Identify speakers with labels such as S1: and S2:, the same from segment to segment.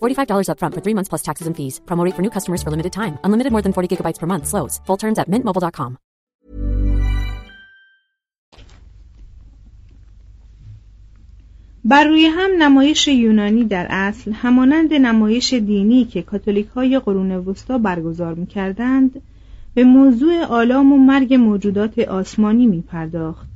S1: $45 upfront for three months plus taxes and fees. Promo rate for new customers for limited time. Unlimited more than 40 gigabytes per month. Slows. Full terms at mintmobile.com.
S2: بر روی هم نمایش یونانی در اصل همانند نمایش دینی که کاتولیک های قرون وسطا برگزار می کردند به موضوع آلام و مرگ موجودات آسمانی می پرداخت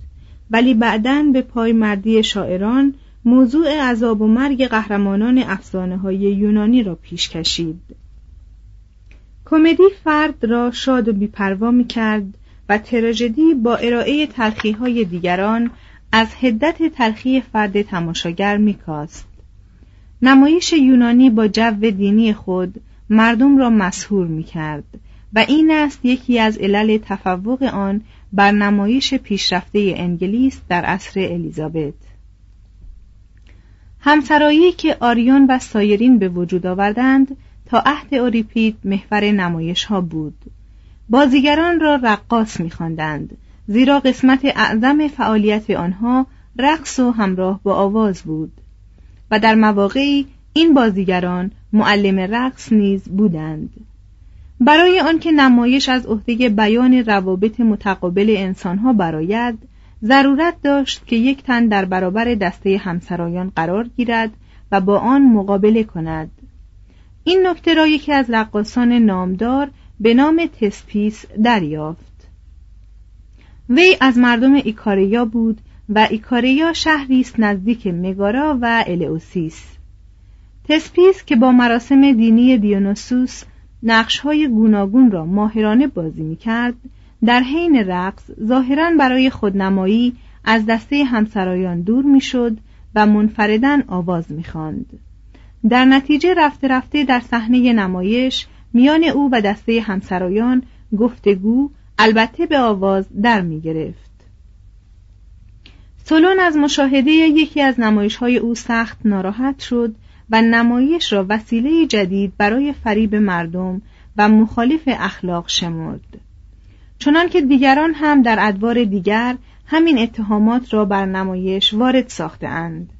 S2: ولی بعدا به پای مردی شاعران موضوع عذاب و مرگ قهرمانان افسانه های یونانی را پیش کشید. کمدی فرد را شاد و بیپروا می کرد و تراژدی با ارائه تلخی های دیگران از هدت تلخی فرد تماشاگر میکاست. نمایش یونانی با جو دینی خود مردم را مسهور می‌کرد و این است یکی از علل تفوق آن بر نمایش پیشرفته انگلیس در عصر الیزابت. همسرایی که آریون و سایرین به وجود آوردند تا عهد اوریپید محور نمایش ها بود. بازیگران را رقاص میخواندند زیرا قسمت اعظم فعالیت آنها رقص و همراه با آواز بود. و در مواقعی این بازیگران معلم رقص نیز بودند. برای آنکه نمایش از عهده بیان روابط متقابل انسانها براید ضرورت داشت که یک تن در برابر دسته همسرایان قرار گیرد و با آن مقابله کند. این نکته را یکی از رقاصان نامدار به نام تسپیس دریافت. وی از مردم ایکاریا بود و ایکاریا شهری است نزدیک مگارا و الئوسیس تسپیس که با مراسم دینی دیونوسوس نقشهای گوناگون را ماهرانه بازی می‌کرد در حین رقص ظاهرا برای خودنمایی از دسته همسرایان دور می‌شد و منفردن آواز می‌خواند در نتیجه رفته رفته در صحنه نمایش میان او و دسته همسرایان گفتگو البته به آواز در می گرفت. سولون از مشاهده یکی از نمایش های او سخت ناراحت شد و نمایش را وسیله جدید برای فریب مردم و مخالف اخلاق شمرد چنان که دیگران هم در ادوار دیگر همین اتهامات را بر نمایش وارد ساخته اند.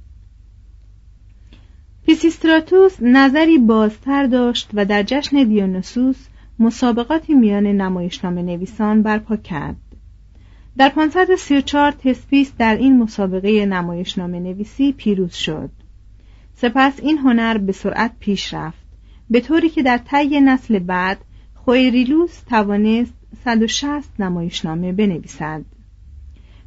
S2: پیسیستراتوس نظری بازتر داشت و در جشن دیونوسوس مسابقاتی میان نمایشنامه نویسان برپا کرد. در 534 تسپیس در این مسابقه نمایشنامه نویسی پیروز شد. سپس این هنر به سرعت پیش رفت به طوری که در طی نسل بعد خویریلوس توانست 160 نمایشنامه بنویسد.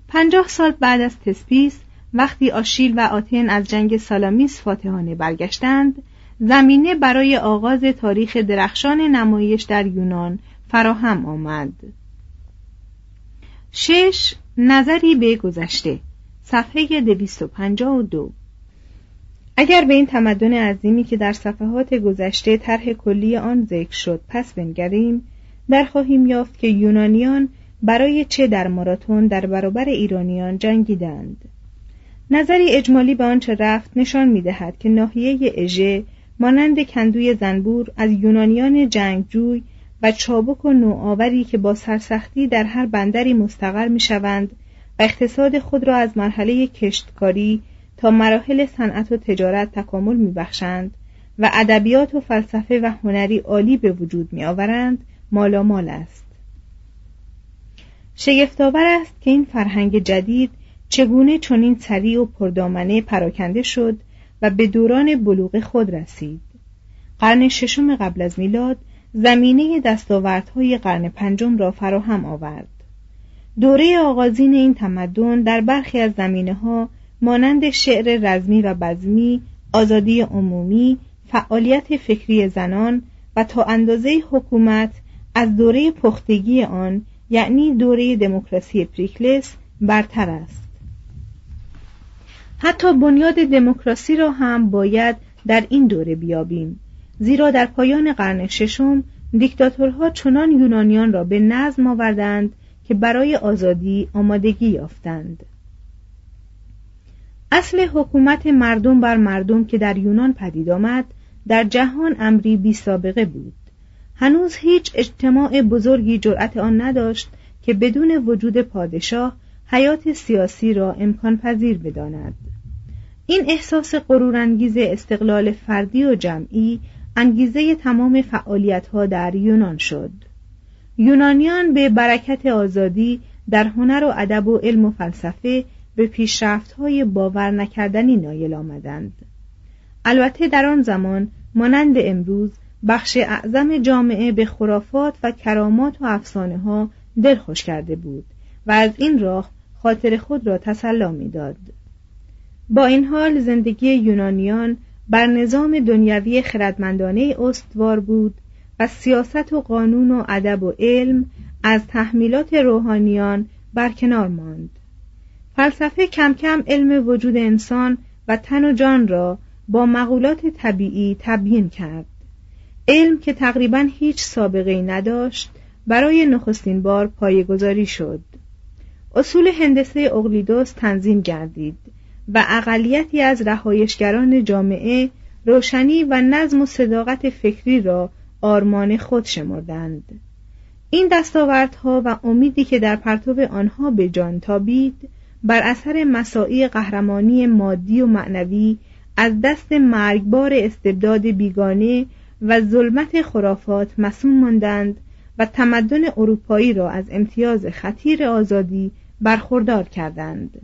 S2: پنجاه سال بعد از تسپیس وقتی آشیل و آتن از جنگ سالامیس فاتحانه برگشتند زمینه برای آغاز تاریخ درخشان نمایش در یونان فراهم آمد شش نظری به گذشته صفحه 252 اگر به این تمدن عظیمی که در صفحات گذشته طرح کلی آن ذکر شد پس بنگریم در خواهیم یافت که یونانیان برای چه در ماراتون در برابر ایرانیان جنگیدند. نظری اجمالی به آنچه رفت نشان می دهد که ناحیه اژه مانند کندوی زنبور از یونانیان جنگجوی و چابک و نوآوری که با سرسختی در هر بندری مستقر می شوند و اقتصاد خود را از مرحله کشتکاری تا مراحل صنعت و تجارت تکامل می بخشند و ادبیات و فلسفه و هنری عالی به وجود می آورند مالامال است. شگفتآور است که این فرهنگ جدید چگونه چنین سریع و پردامنه پراکنده شد و به دوران بلوغ خود رسید. قرن ششم قبل از میلاد زمینه دستاوردهای قرن پنجم را فراهم آورد. دوره آغازین این تمدن در برخی از زمینه ها مانند شعر رزمی و بزمی آزادی عمومی فعالیت فکری زنان و تا اندازه حکومت از دوره پختگی آن یعنی دوره دموکراسی پریکلس برتر است. حتی بنیاد دموکراسی را هم باید در این دوره بیابیم زیرا در پایان قرن ششم دیکتاتورها چنان یونانیان را به نظم آوردند که برای آزادی آمادگی یافتند. اصل حکومت مردم بر مردم که در یونان پدید آمد در جهان امری بی سابقه بود. هنوز هیچ اجتماع بزرگی جرأت آن نداشت که بدون وجود پادشاه حیات سیاسی را امکان پذیر بداند. این احساس غرورانگیز استقلال فردی و جمعی انگیزه تمام فعالیتها در یونان شد. یونانیان به برکت آزادی در هنر و ادب و علم و فلسفه به پیشرفت‌های باور نکردنی نایل آمدند. البته در آن زمان مانند امروز بخش اعظم جامعه به خرافات و کرامات و افسانه ها دلخوش کرده بود و از این راه خاطر خود را تسلا می‌داد. با این حال زندگی یونانیان بر نظام دنیوی خردمندانه استوار بود و سیاست و قانون و ادب و علم از تحمیلات روحانیان برکنار ماند فلسفه کم کم علم وجود انسان و تن و جان را با مقولات طبیعی تبیین کرد علم که تقریبا هیچ سابقه نداشت برای نخستین بار پایگذاری شد. اصول هندسه اقلیدوس تنظیم گردید و اقلیتی از رهایشگران جامعه روشنی و نظم و صداقت فکری را آرمان خود شمردند. این دستاوردها و امیدی که در پرتو آنها به جان تابید بر اثر مساعی قهرمانی مادی و معنوی از دست مرگبار استبداد بیگانه و ظلمت خرافات مسون ماندند و تمدن اروپایی را از امتیاز خطیر آزادی برخوردار کردند.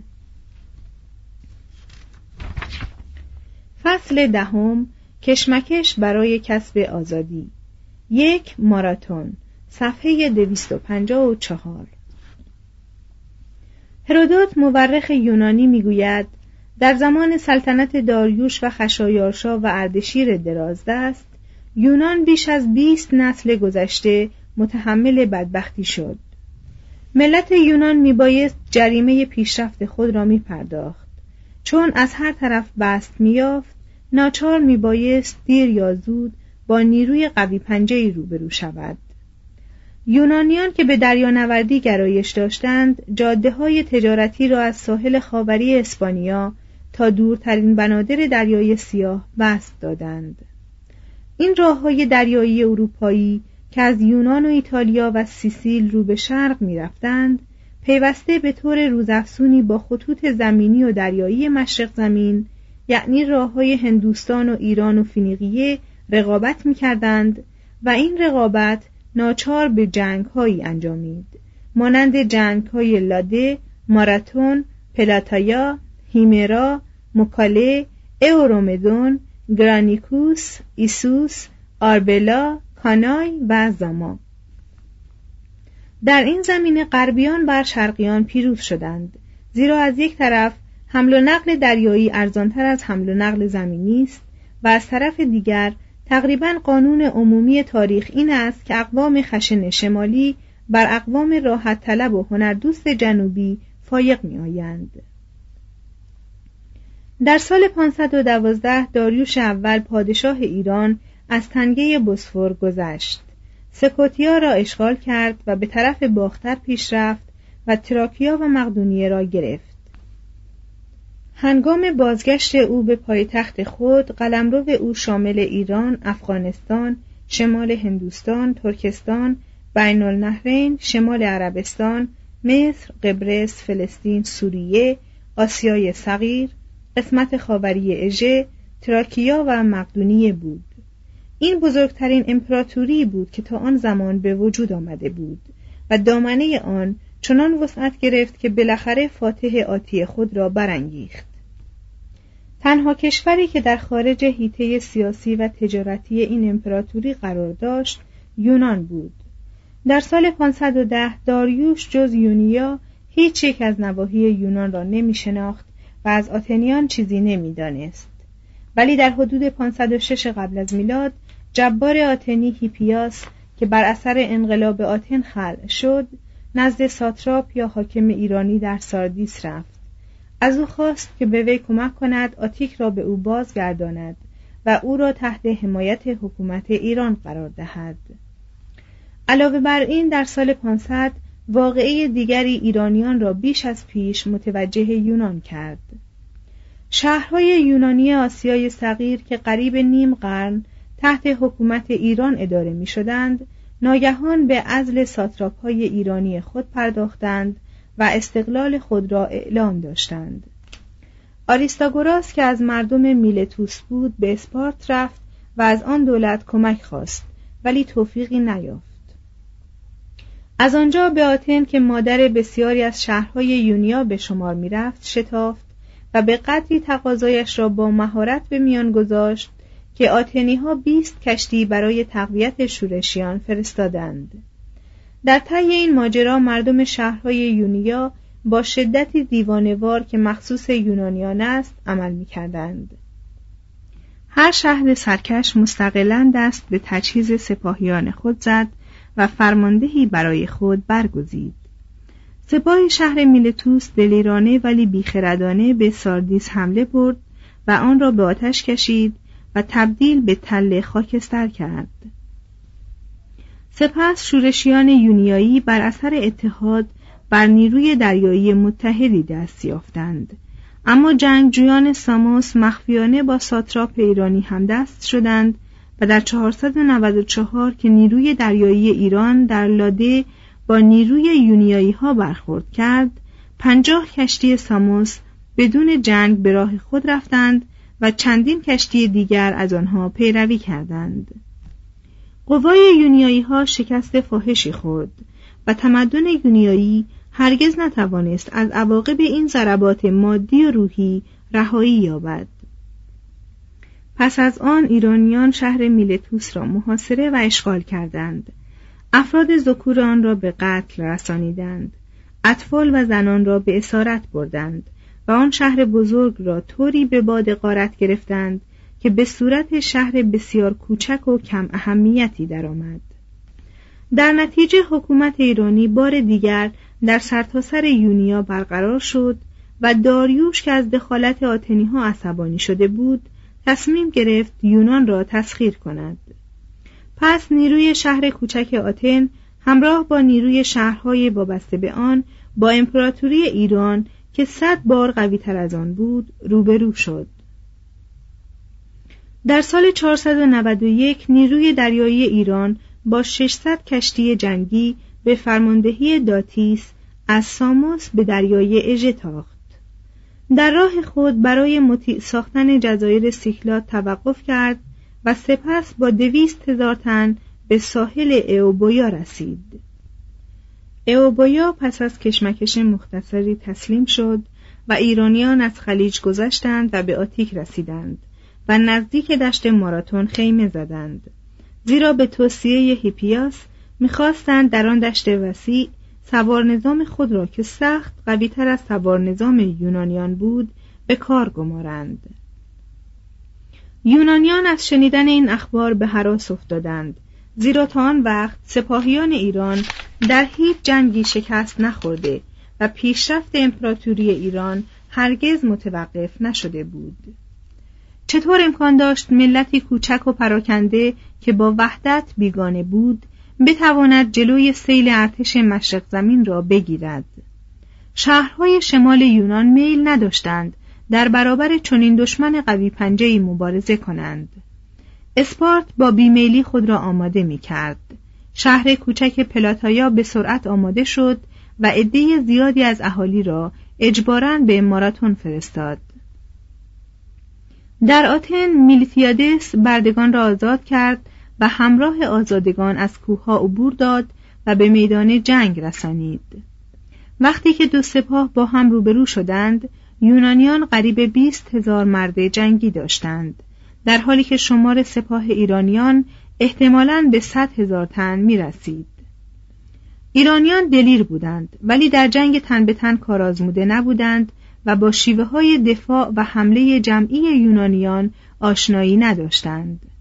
S2: فصل دهم کشمکش برای کسب آزادی. یک ماراتون صفحه 254 هرودوت مورخ یونانی می‌گوید در زمان سلطنت داریوش و خشایارشا و اردشیر درازدست یونان بیش از بیست نسل گذشته متحمل بدبختی شد. ملت یونان میبایست جریمه پیشرفت خود را میپرداخت. چون از هر طرف بست میافت ناچار میبایست دیر یا زود با نیروی قوی پنجه روبرو شود. یونانیان که به دریانوردی گرایش داشتند جاده های تجارتی را از ساحل خاوری اسپانیا تا دورترین بنادر دریای سیاه بست دادند. این راه های دریایی اروپایی که از یونان و ایتالیا و سیسیل رو به شرق می رفتند پیوسته به طور روزافزونی با خطوط زمینی و دریایی مشرق زمین یعنی راه های هندوستان و ایران و فینیقیه رقابت می کردند و این رقابت ناچار به جنگ هایی انجامید مانند جنگ های لاده، ماراتون، پلاتایا، هیمرا، مکاله، اورومدون، گرانیکوس، ایسوس، آربلا، کانای و زاما در این زمینه غربیان بر شرقیان پیروز شدند زیرا از یک طرف حمل و نقل دریایی ارزانتر از حمل و نقل زمینی است و از طرف دیگر تقریبا قانون عمومی تاریخ این است که اقوام خشن شمالی بر اقوام راحت طلب و هنردوست جنوبی فایق می آیند. در سال 512 داریوش اول پادشاه ایران از تنگه بسفور گذشت. سکوتیا را اشغال کرد و به طرف باختر پیش رفت و تراکیا و مقدونیه را گرفت. هنگام بازگشت او به پایتخت خود قلمرو او شامل ایران، افغانستان، شمال هندوستان، ترکستان، بین النهرین، شمال عربستان، مصر، قبرس، فلسطین، سوریه، آسیای صغیر، قسمت خاوری اژه، تراکیا و مقدونیه بود. این بزرگترین امپراتوری بود که تا آن زمان به وجود آمده بود و دامنه آن چنان وسعت گرفت که بالاخره فاتح آتی خود را برانگیخت. تنها کشوری که در خارج هیته سیاسی و تجارتی این امپراتوری قرار داشت یونان بود. در سال 510 داریوش جز یونیا هیچ یک از نواحی یونان را نمی شناخت و از آتنیان چیزی نمی دانست. ولی در حدود 506 قبل از میلاد جبار آتنی هیپیاس که بر اثر انقلاب آتن خلع شد نزد ساتراپ یا حاکم ایرانی در ساردیس رفت از او خواست که به وی کمک کند آتیک را به او بازگرداند و او را تحت حمایت حکومت ایران قرار دهد علاوه بر این در سال 500 واقعه دیگری ایرانیان را بیش از پیش متوجه یونان کرد. شهرهای یونانی آسیای صغیر که قریب نیم قرن تحت حکومت ایران اداره می شدند ناگهان به ازل ساتراپ های ایرانی خود پرداختند و استقلال خود را اعلام داشتند. آریستاگوراس که از مردم میلتوس بود به اسپارت رفت و از آن دولت کمک خواست ولی توفیقی نیافت. از آنجا به آتن که مادر بسیاری از شهرهای یونیا به شمار می‌رفت شتافت و به قدری تقاضایش را با مهارت به میان گذاشت که آتنی ها بیست کشتی برای تقویت شورشیان فرستادند در طی این ماجرا مردم شهرهای یونیا با شدتی دیوانوار که مخصوص یونانیان است عمل می کردند. هر شهر سرکش مستقلا دست به تجهیز سپاهیان خود زد و فرماندهی برای خود برگزید. سپاه شهر میلتوس دلیرانه ولی بیخردانه به ساردیس حمله برد و آن را به آتش کشید و تبدیل به تله خاکستر کرد سپس شورشیان یونیایی بر اثر اتحاد بر نیروی دریایی متحدی دست یافتند اما جنگجویان ساموس مخفیانه با ساتراپ ایرانی هم دست شدند در 494 که نیروی دریایی ایران در لاده با نیروی یونیایی ها برخورد کرد پنجاه کشتی ساموس بدون جنگ به راه خود رفتند و چندین کشتی دیگر از آنها پیروی کردند. قوای یونیایی ها شکست فاحشی خورد و تمدن یونیایی هرگز نتوانست از عواقب این ضربات مادی و روحی رهایی یابد. پس از آن ایرانیان شهر میلتوس را محاصره و اشغال کردند افراد ذکور آن را به قتل رسانیدند اطفال و زنان را به اسارت بردند و آن شهر بزرگ را طوری به باد غارت گرفتند که به صورت شهر بسیار کوچک و کم اهمیتی درآمد. در نتیجه حکومت ایرانی بار دیگر در سرتاسر یونیا برقرار شد و داریوش که از دخالت آتنی ها عصبانی شده بود تصمیم گرفت یونان را تسخیر کند. پس نیروی شهر کوچک آتن همراه با نیروی شهرهای وابسته به آن با امپراتوری ایران که صد بار قوی تر از آن بود روبرو شد. در سال 491 نیروی دریایی ایران با 600 کشتی جنگی به فرماندهی داتیس از ساموس به دریای اژه تاخت. در راه خود برای مطیع ساختن جزایر سیکلات توقف کرد و سپس با دویست هزار تن به ساحل اوبویا رسید. اوبویا پس از کشمکش مختصری تسلیم شد و ایرانیان از خلیج گذشتند و به آتیک رسیدند و نزدیک دشت ماراتون خیمه زدند. زیرا به توصیه هیپیاس می‌خواستند در آن دشت وسیع سوار نظام خود را که سخت قویتر از سوار نظام یونانیان بود به کار گمارند. یونانیان از شنیدن این اخبار به حراس افتادند. زیرا تا آن وقت سپاهیان ایران در هیچ جنگی شکست نخورده و پیشرفت امپراتوری ایران هرگز متوقف نشده بود. چطور امکان داشت ملتی کوچک و پراکنده که با وحدت بیگانه بود بتواند جلوی سیل ارتش مشرق زمین را بگیرد. شهرهای شمال یونان میل نداشتند در برابر چنین دشمن قوی پنجهی مبارزه کنند. اسپارت با بیمیلی خود را آماده می کرد شهر کوچک پلاتایا به سرعت آماده شد و عده زیادی از اهالی را اجباراً به ماراتون فرستاد. در آتن میلیتیادس بردگان را آزاد کرد و همراه آزادگان از کوهها عبور داد و به میدان جنگ رسانید وقتی که دو سپاه با هم روبرو شدند یونانیان قریب بیست هزار مرد جنگی داشتند در حالی که شمار سپاه ایرانیان احتمالاً به صد هزار تن می رسید. ایرانیان دلیر بودند ولی در جنگ تن به تن کارآزموده نبودند و با شیوه های دفاع و حمله جمعی یونانیان آشنایی نداشتند.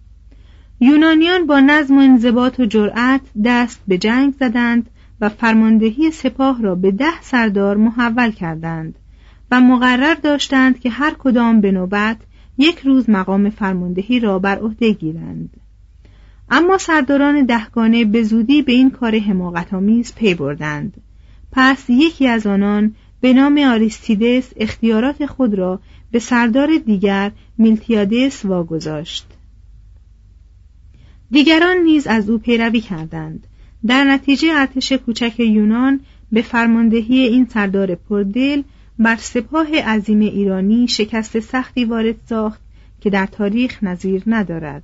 S2: یونانیان با نظم و انضباط و جرأت دست به جنگ زدند و فرماندهی سپاه را به ده سردار محول کردند و مقرر داشتند که هر کدام به نوبت یک روز مقام فرماندهی را بر عهده گیرند. اما سرداران دهگانه به زودی به این کار حماقتآمیز پی بردند. پس یکی از آنان به نام آریستیدس اختیارات خود را به سردار دیگر میلتیادس واگذاشت. دیگران نیز از او پیروی کردند. در نتیجه ارتش کوچک یونان به فرماندهی این سردار پردل بر سپاه عظیم ایرانی شکست سختی وارد ساخت که در تاریخ نظیر ندارد.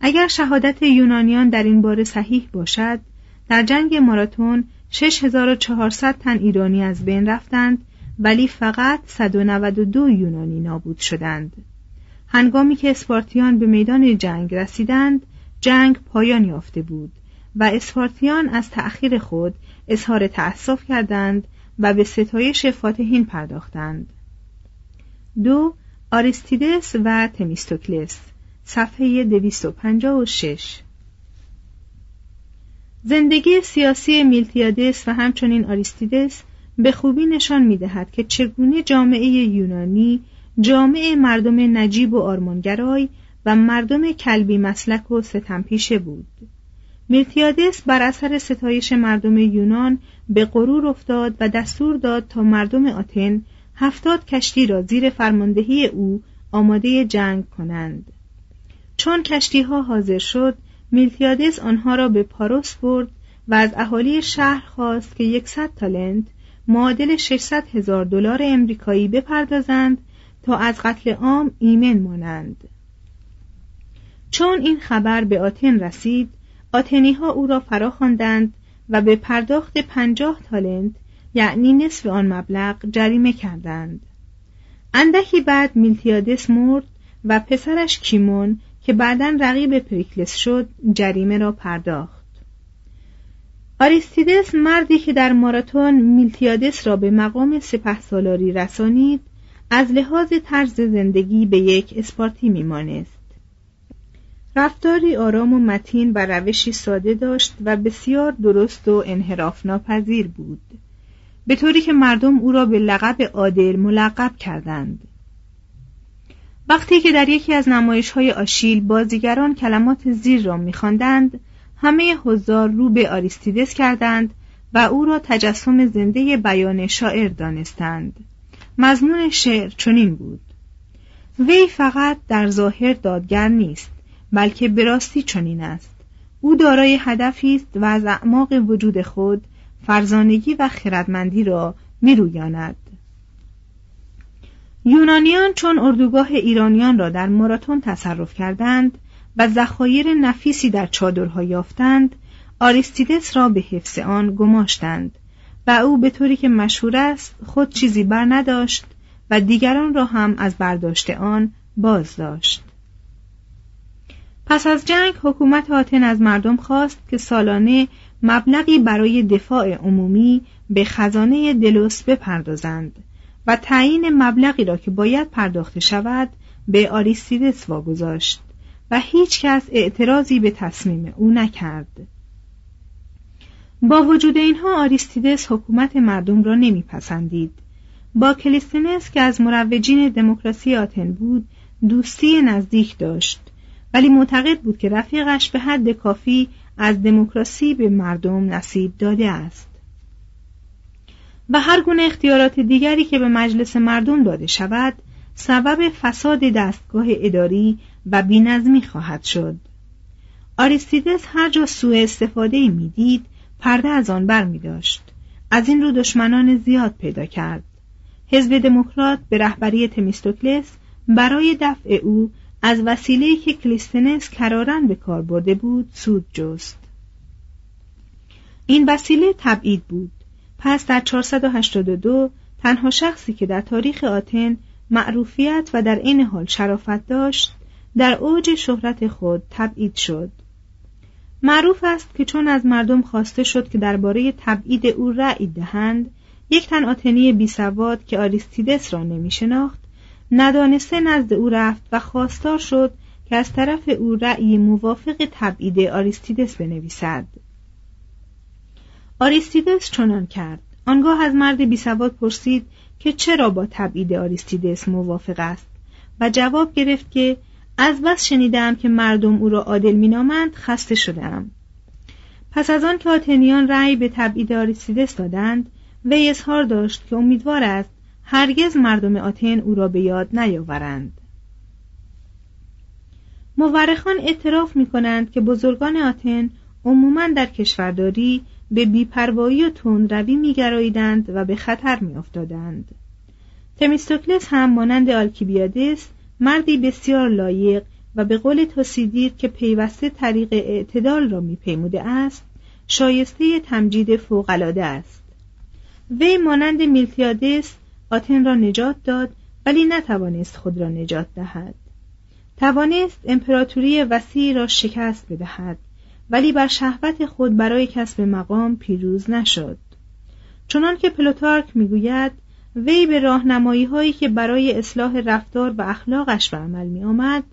S2: اگر شهادت یونانیان در این باره صحیح باشد در جنگ ماراتون 6400 تن ایرانی از بین رفتند ولی فقط 192 یونانی نابود شدند. هنگامی که اسپارتیان به میدان جنگ رسیدند جنگ پایان یافته بود و اسپارتیان از تأخیر خود اظهار تأسف کردند و به ستایش فاتحین پرداختند. دو آریستیدس و تمیستوکلس صفحه 256 زندگی سیاسی میلتیادس و همچنین آریستیدس به خوبی نشان می‌دهد که چگونه جامعه یونانی جامعه مردم نجیب و آرمانگرای و مردم کلبی مسلک و ستمپیشه بود. میلتیادس بر اثر ستایش مردم یونان به غرور افتاد و دستور داد تا مردم آتن هفتاد کشتی را زیر فرماندهی او آماده جنگ کنند. چون کشتی ها حاضر شد میلتیادس آنها را به پاروس برد و از اهالی شهر خواست که یکصد تالنت معادل 600 هزار دلار امریکایی بپردازند تا از قتل عام ایمن مانند. چون این خبر به آتن رسید آتنی ها او را فرا خواندند و به پرداخت پنجاه تالنت یعنی نصف آن مبلغ جریمه کردند. اندکی بعد میلتیادس مرد و پسرش کیمون که بعدا رقیب پریکلس شد جریمه را پرداخت. آریستیدس مردی که در ماراتون میلتیادس را به مقام سپه سالاری رسانید از لحاظ طرز زندگی به یک اسپارتی میمانست رفتاری آرام و متین و روشی ساده داشت و بسیار درست و انحراف ناپذیر بود. به طوری که مردم او را به لقب عادل ملقب کردند. وقتی که در یکی از نمایش های آشیل بازیگران کلمات زیر را میخواندند همه حضار رو به آریستیدس کردند و او را تجسم زنده بیان شاعر دانستند. مضمون شعر چنین بود. وی فقط در ظاهر دادگر نیست بلکه به راستی چنین است. او دارای هدفی است و از اعماق وجود خود فرزانگی و خردمندی را میرویاند. یونانیان چون اردوگاه ایرانیان را در ماراتون تصرف کردند و ذخایر نفیسی در چادرها یافتند آریستیدس را به حفظ آن گماشتند و او به طوری که مشهور است خود چیزی بر نداشت و دیگران را هم از برداشت آن باز داشت. پس از جنگ حکومت آتن از مردم خواست که سالانه مبلغی برای دفاع عمومی به خزانه دلوس بپردازند و تعیین مبلغی را که باید پرداخته شود به آریستیدس واگذاشت و هیچ کس اعتراضی به تصمیم او نکرد. با وجود اینها آریستیدس حکومت مردم را نمیپسندید. با کلیستنس که از مروجین دموکراسی آتن بود دوستی نزدیک داشت. ولی معتقد بود که رفیقش به حد کافی از دموکراسی به مردم نصیب داده است. و هر گونه اختیارات دیگری که به مجلس مردم داده شود سبب فساد دستگاه اداری و بینظمی خواهد شد. آریستیدس هر جا سوء استفاده می‌دید پرده از آن بر می داشت. از این رو دشمنان زیاد پیدا کرد. حزب دموکرات به رهبری تمیستوکلس برای دفع او از وسیله‌ای که کلیستنس کرارن به کار برده بود سود جست. این وسیله تبعید بود. پس در 482 تنها شخصی که در تاریخ آتن معروفیت و در این حال شرافت داشت در اوج شهرت خود تبعید شد. معروف است که چون از مردم خواسته شد که درباره تبعید او رأی دهند یک تن آتنی بی سواد که آریستیدس را نمی شناخت ندانسته نزد او رفت و خواستار شد که از طرف او رأی موافق تبعید آریستیدس بنویسد. آریستیدس چنان کرد. آنگاه از مرد بی سواد پرسید که چرا با تبعید آریستیدس موافق است و جواب گرفت که از بس شنیدم که مردم او را عادل مینامند خسته شدم. پس از آن که آتنیان رأی به تبعید آریستیدس دادند وی اظهار داشت که امیدوار است هرگز مردم آتن او را به یاد نیاورند. مورخان اعتراف می کنند که بزرگان آتن عموما در کشورداری به بیپروایی و تندروی میگراییدند و به خطر میافتادند. تمیستوکلس هم مانند آلکیبیادس مردی بسیار لایق و به قول توسیدیر که پیوسته طریق اعتدال را میپیموده است شایسته تمجید فوقالعاده است. وی مانند میلتیادس آتن را نجات داد ولی نتوانست خود را نجات دهد توانست امپراتوری وسیعی را شکست بدهد ولی بر شهوت خود برای کسب مقام پیروز نشد چنان که پلوتارک می‌گوید وی به راهنمایی هایی که برای اصلاح رفتار و اخلاقش به عمل می آمد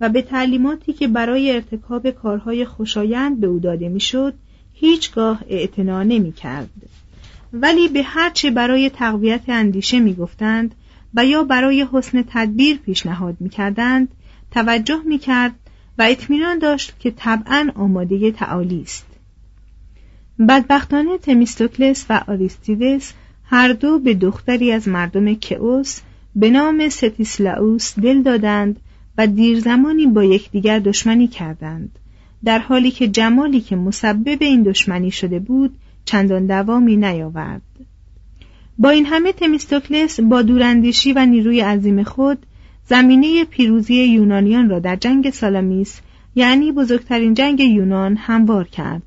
S2: و به تعلیماتی که برای ارتکاب کارهای خوشایند به او داده می‌شد هیچگاه اعتنا نمی کرد. ولی به هرچه برای تقویت اندیشه می گفتند و یا برای حسن تدبیر پیشنهاد می کردند توجه می کرد و اطمینان داشت که طبعا آماده تعالی است. بدبختانه تمیستوکلس و آریستیدس هر دو به دختری از مردم کئوس به نام ستیسلاوس دل دادند و دیر زمانی با یکدیگر دشمنی کردند در حالی که جمالی که مسبب این دشمنی شده بود چندان دوامی نیاورد. با این همه تمیستوکلس با دوراندیشی و نیروی عظیم خود زمینه پیروزی یونانیان را در جنگ سالامیس یعنی بزرگترین جنگ یونان هموار کرد.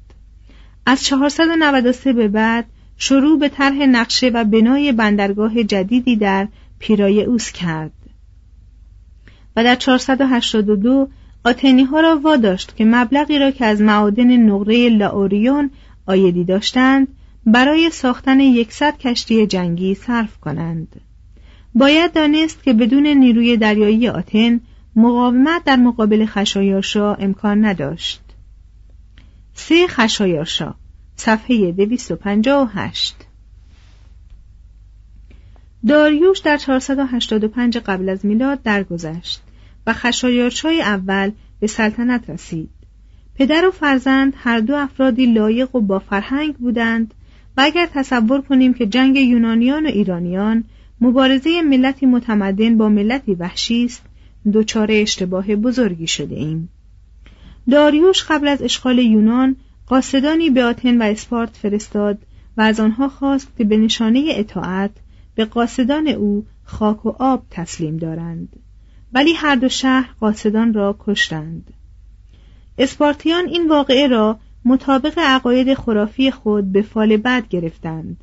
S2: از 493 به بعد شروع به طرح نقشه و بنای بندرگاه جدیدی در پیرایوس کرد. و در 482 آتنی ها را واداشت که مبلغی را که از معادن نقره لاوریون آیدی داشتند برای ساختن یکصد کشتی جنگی صرف کنند. باید دانست که بدون نیروی دریایی آتن مقاومت در مقابل خشایارشا امکان نداشت. سه خشایارشا صفحه 258 داریوش در 485 قبل از میلاد درگذشت و خشایارشای اول به سلطنت رسید. پدر و فرزند هر دو افرادی لایق و با فرهنگ بودند و اگر تصور کنیم که جنگ یونانیان و ایرانیان مبارزه ملتی متمدن با ملتی وحشی است دچار اشتباه بزرگی شده ایم. داریوش قبل از اشغال یونان قاصدانی به آتن و اسپارت فرستاد و از آنها خواست که به نشانه اطاعت به قاصدان او خاک و آب تسلیم دارند. ولی هر دو شهر قاصدان را کشتند. اسپارتیان این واقعه را مطابق عقاید خرافی خود به فال بد گرفتند.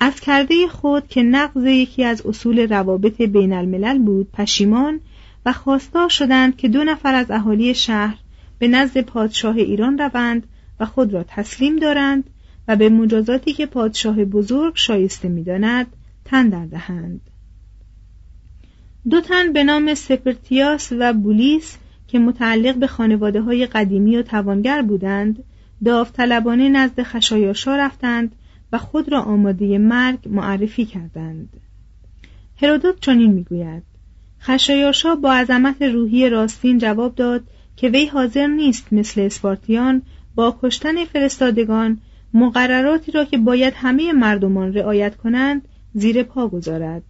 S2: از کرده خود که نقض یکی از اصول روابط بین الملل بود پشیمان و خواستار شدند که دو نفر از اهالی شهر به نزد پادشاه ایران روند و خود را تسلیم دارند و به مجازاتی که پادشاه بزرگ شایسته می‌داند تن در دهند. دو تن به نام سپرتیاس و بولیس که متعلق به خانواده های قدیمی و توانگر بودند داوطلبانه نزد خشایارشا رفتند و خود را آماده مرگ معرفی کردند. هرودوت چنین می‌گوید خشایارشا با عظمت روحی راستین جواب داد که وی حاضر نیست مثل اسپارتیان با کشتن فرستادگان مقرراتی را که باید همه مردمان رعایت کنند زیر پا گذارد.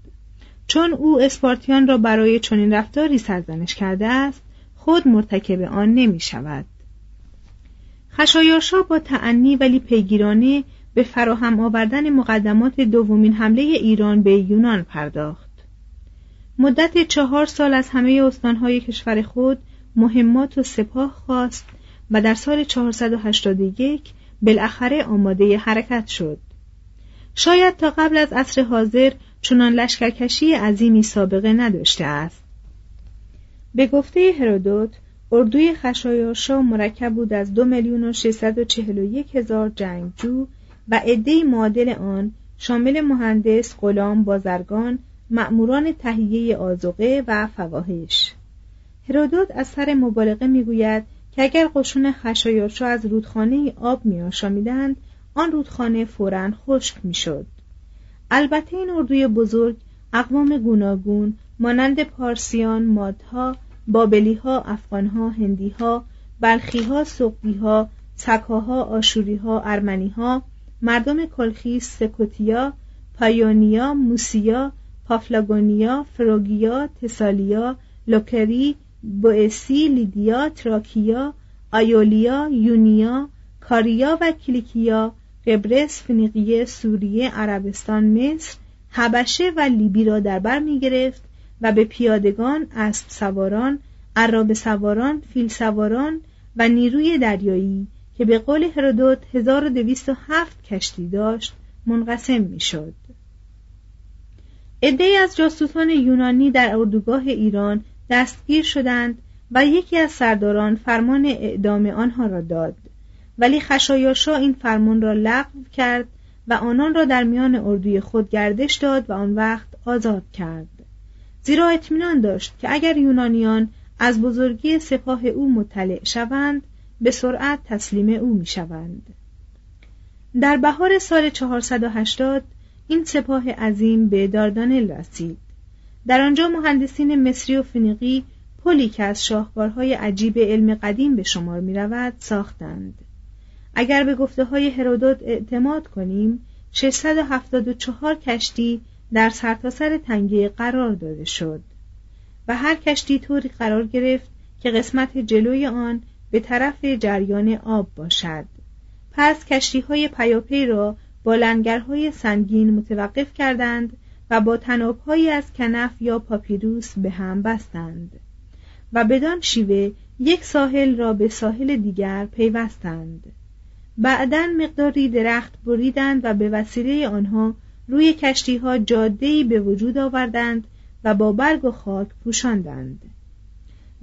S2: چون او اسپارتیان را برای چنین رفتاری سرزنش کرده است خود مرتکب آن نمی شود خشایارشا با تعنی ولی پیگیرانه به فراهم آوردن مقدمات دومین حمله ایران به یونان پرداخت. مدت چهار سال از همه استانهای کشور خود مهمات و سپاه خواست و در سال 481 بالاخره آماده حرکت شد. شاید تا قبل از عصر حاضر چنان لشکرکشی عظیمی سابقه نداشته است. به گفته هرودوت اردوی خشایارشا مرکب بود از دو میلیون و هزار جنگجو و عدهای معادل آن شامل مهندس، غلام، بازرگان، مأموران تهیه آزوقه و فواهش هرودوت از سر مبالغه می‌گوید که اگر قشون خشایارشا از رودخانه آب میآشامیدند آن رودخانه فورا خشک می‌شد. البته این اردوی بزرگ اقوام گوناگون مانند پارسیان مادها بابلیها افغانها هندیها بلخیها سقدیها سکاها آشوریها ارمنیها مردم کلخیس سکوتیا پایونیا موسیا پافلاگونیا فروگیا تسالیا لوکری بوئسی لیدیا تراکیا آیولیا یونیا کاریا و کلیکیا قبرس فنیقیه سوریه عربستان مصر حبشه و لیبی را در بر می گرفت و به پیادگان اسب سواران ارابه سواران فیل سواران و نیروی دریایی که به قول هرودوت 1207 کشتی داشت منقسم می‌شد. عدهای از جاسوسان یونانی در اردوگاه ایران دستگیر شدند و یکی از سرداران فرمان اعدام آنها را داد ولی خشایاشا این فرمان را لغو کرد و آنان را در میان اردوی خود گردش داد و آن وقت آزاد کرد زیرا اطمینان داشت که اگر یونانیان از بزرگی سپاه او مطلع شوند به سرعت تسلیم او می شوند. در بهار سال 480 این سپاه عظیم به داردانل رسید در آنجا مهندسین مصری و فنیقی پلی که از شاهکارهای عجیب علم قدیم به شمار می رود ساختند اگر به گفته های هرودوت اعتماد کنیم 674 کشتی در سرتاسر سر تنگه قرار داده شد و هر کشتی طوری قرار گرفت که قسمت جلوی آن به طرف جریان آب باشد. پس کشتی های پیاپی را با لنگرهای سنگین متوقف کردند و با تنابهایی از کنف یا پاپیروس به هم بستند و بدان شیوه یک ساحل را به ساحل دیگر پیوستند. بعدا مقداری درخت بریدند و به وسیله آنها روی کشتی ها به وجود آوردند و با برگ و خاک پوشاندند.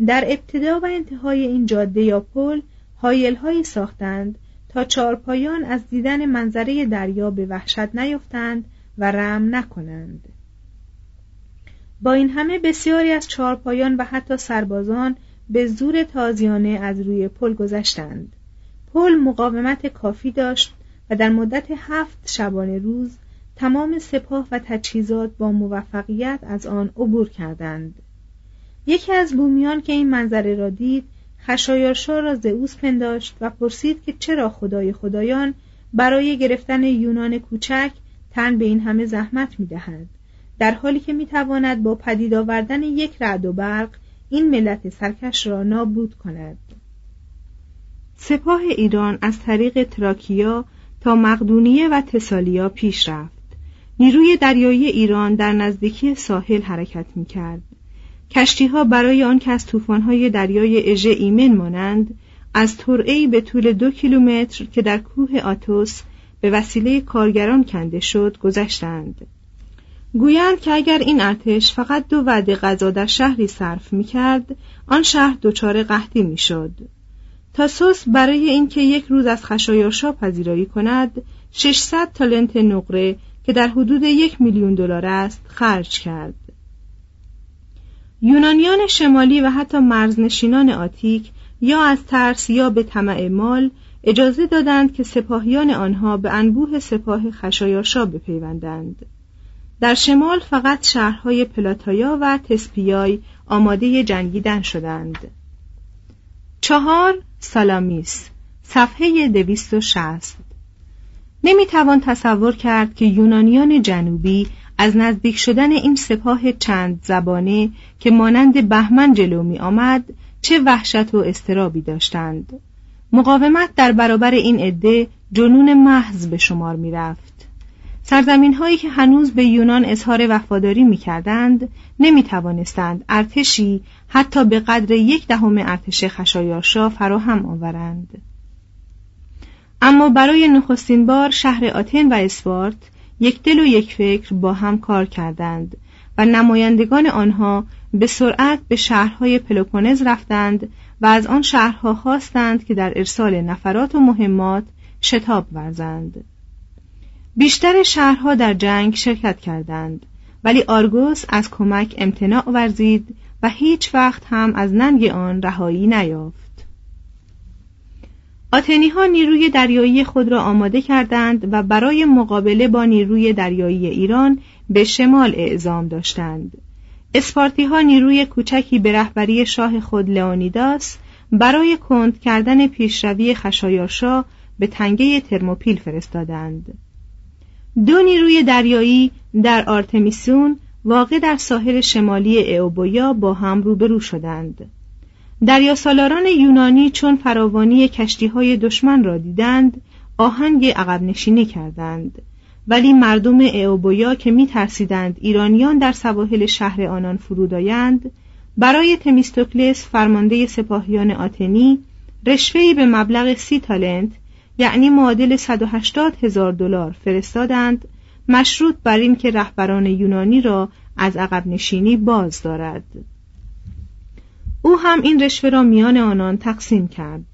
S2: در ابتدا و انتهای این جاده یا پل هایی ساختند تا چارپایان از دیدن منظره دریا به وحشت نیفتند و رم نکنند. با این همه بسیاری از چارپایان و حتی سربازان به زور تازیانه از روی پل گذشتند. پل مقاومت کافی داشت و در مدت هفت شبانه روز تمام سپاه و تجهیزات با موفقیت از آن عبور کردند. یکی از بومیان که این منظره را دید خشایارشا را زئوس پنداشت و پرسید که چرا خدای خدایان برای گرفتن یونان کوچک تن به این همه زحمت می‌دهد؟ در حالی که می‌تواند با پدید آوردن یک رعد و برق این ملت سرکش را نابود کند. سپاه ایران از طریق تراکیا تا مقدونیه و تسالیا پیش رفت. نیروی دریایی ایران در نزدیکی ساحل حرکت می کرد. کشتی ها برای آن که از های دریای اژه ایمن مانند از ترعی به طول دو کیلومتر که در کوه آتوس به وسیله کارگران کنده شد گذشتند گویند که اگر این ارتش فقط دو وعده غذا در شهری صرف می کرد آن شهر دچار قحطی می شد تاسوس برای اینکه یک روز از خشایارشا پذیرایی کند 600 تالنت نقره که در حدود یک میلیون دلار است خرج کرد. یونانیان شمالی و حتی مرزنشینان آتیک یا از ترس یا به طمع مال اجازه دادند که سپاهیان آنها به انبوه سپاه خشایارشا بپیوندند. در شمال فقط شهرهای پلاتایا و تسپیای آماده جنگیدن شدند. چهار سالامیس صفحه دویست و شست نمی‌توان تصور کرد که یونانیان جنوبی از نزدیک شدن این سپاه چند زبانه که مانند بهمن جلو می آمد چه وحشت و استرابی داشتند. مقاومت در برابر این عده جنون محض به شمار می رفت سرزمین هایی که هنوز به یونان اظهار وفاداری می کردند نمی توانستند ارتشی حتی به قدر یک دهم ارتش خشایارشا فراهم آورند. اما برای نخستین بار شهر آتن و اسپارت یک دل و یک فکر با هم کار کردند و نمایندگان آنها به سرعت به شهرهای پلوپونز رفتند و از آن شهرها خواستند که در ارسال نفرات و مهمات شتاب ورزند. بیشتر شهرها در جنگ شرکت کردند ولی آرگوس از کمک امتناع ورزید و هیچ وقت هم از ننگ آن رهایی نیافت. آتنی ها نیروی دریایی خود را آماده کردند و برای مقابله با نیروی دریایی ایران به شمال اعزام داشتند. اسپارتی ها نیروی کوچکی به رهبری شاه خود لئونیداس برای کند کردن پیشروی خشایارشا به تنگه ترموپیل فرستادند. دو نیروی دریایی در آرتمیسون واقع در ساحل شمالی اعوبویا با هم روبرو شدند. سالاران یونانی چون فراوانی کشتی های دشمن را دیدند آهنگ عقب نشینی کردند. ولی مردم اعوبویا که می ترسیدند ایرانیان در سواحل شهر آنان فرودایند برای تمیستوکلس فرمانده سپاهیان آتنی رشوهی به مبلغ سی تالنت یعنی معادل 180 هزار دلار فرستادند مشروط بر این که رهبران یونانی را از عقب نشینی باز دارد. او هم این رشوه را میان آنان تقسیم کرد.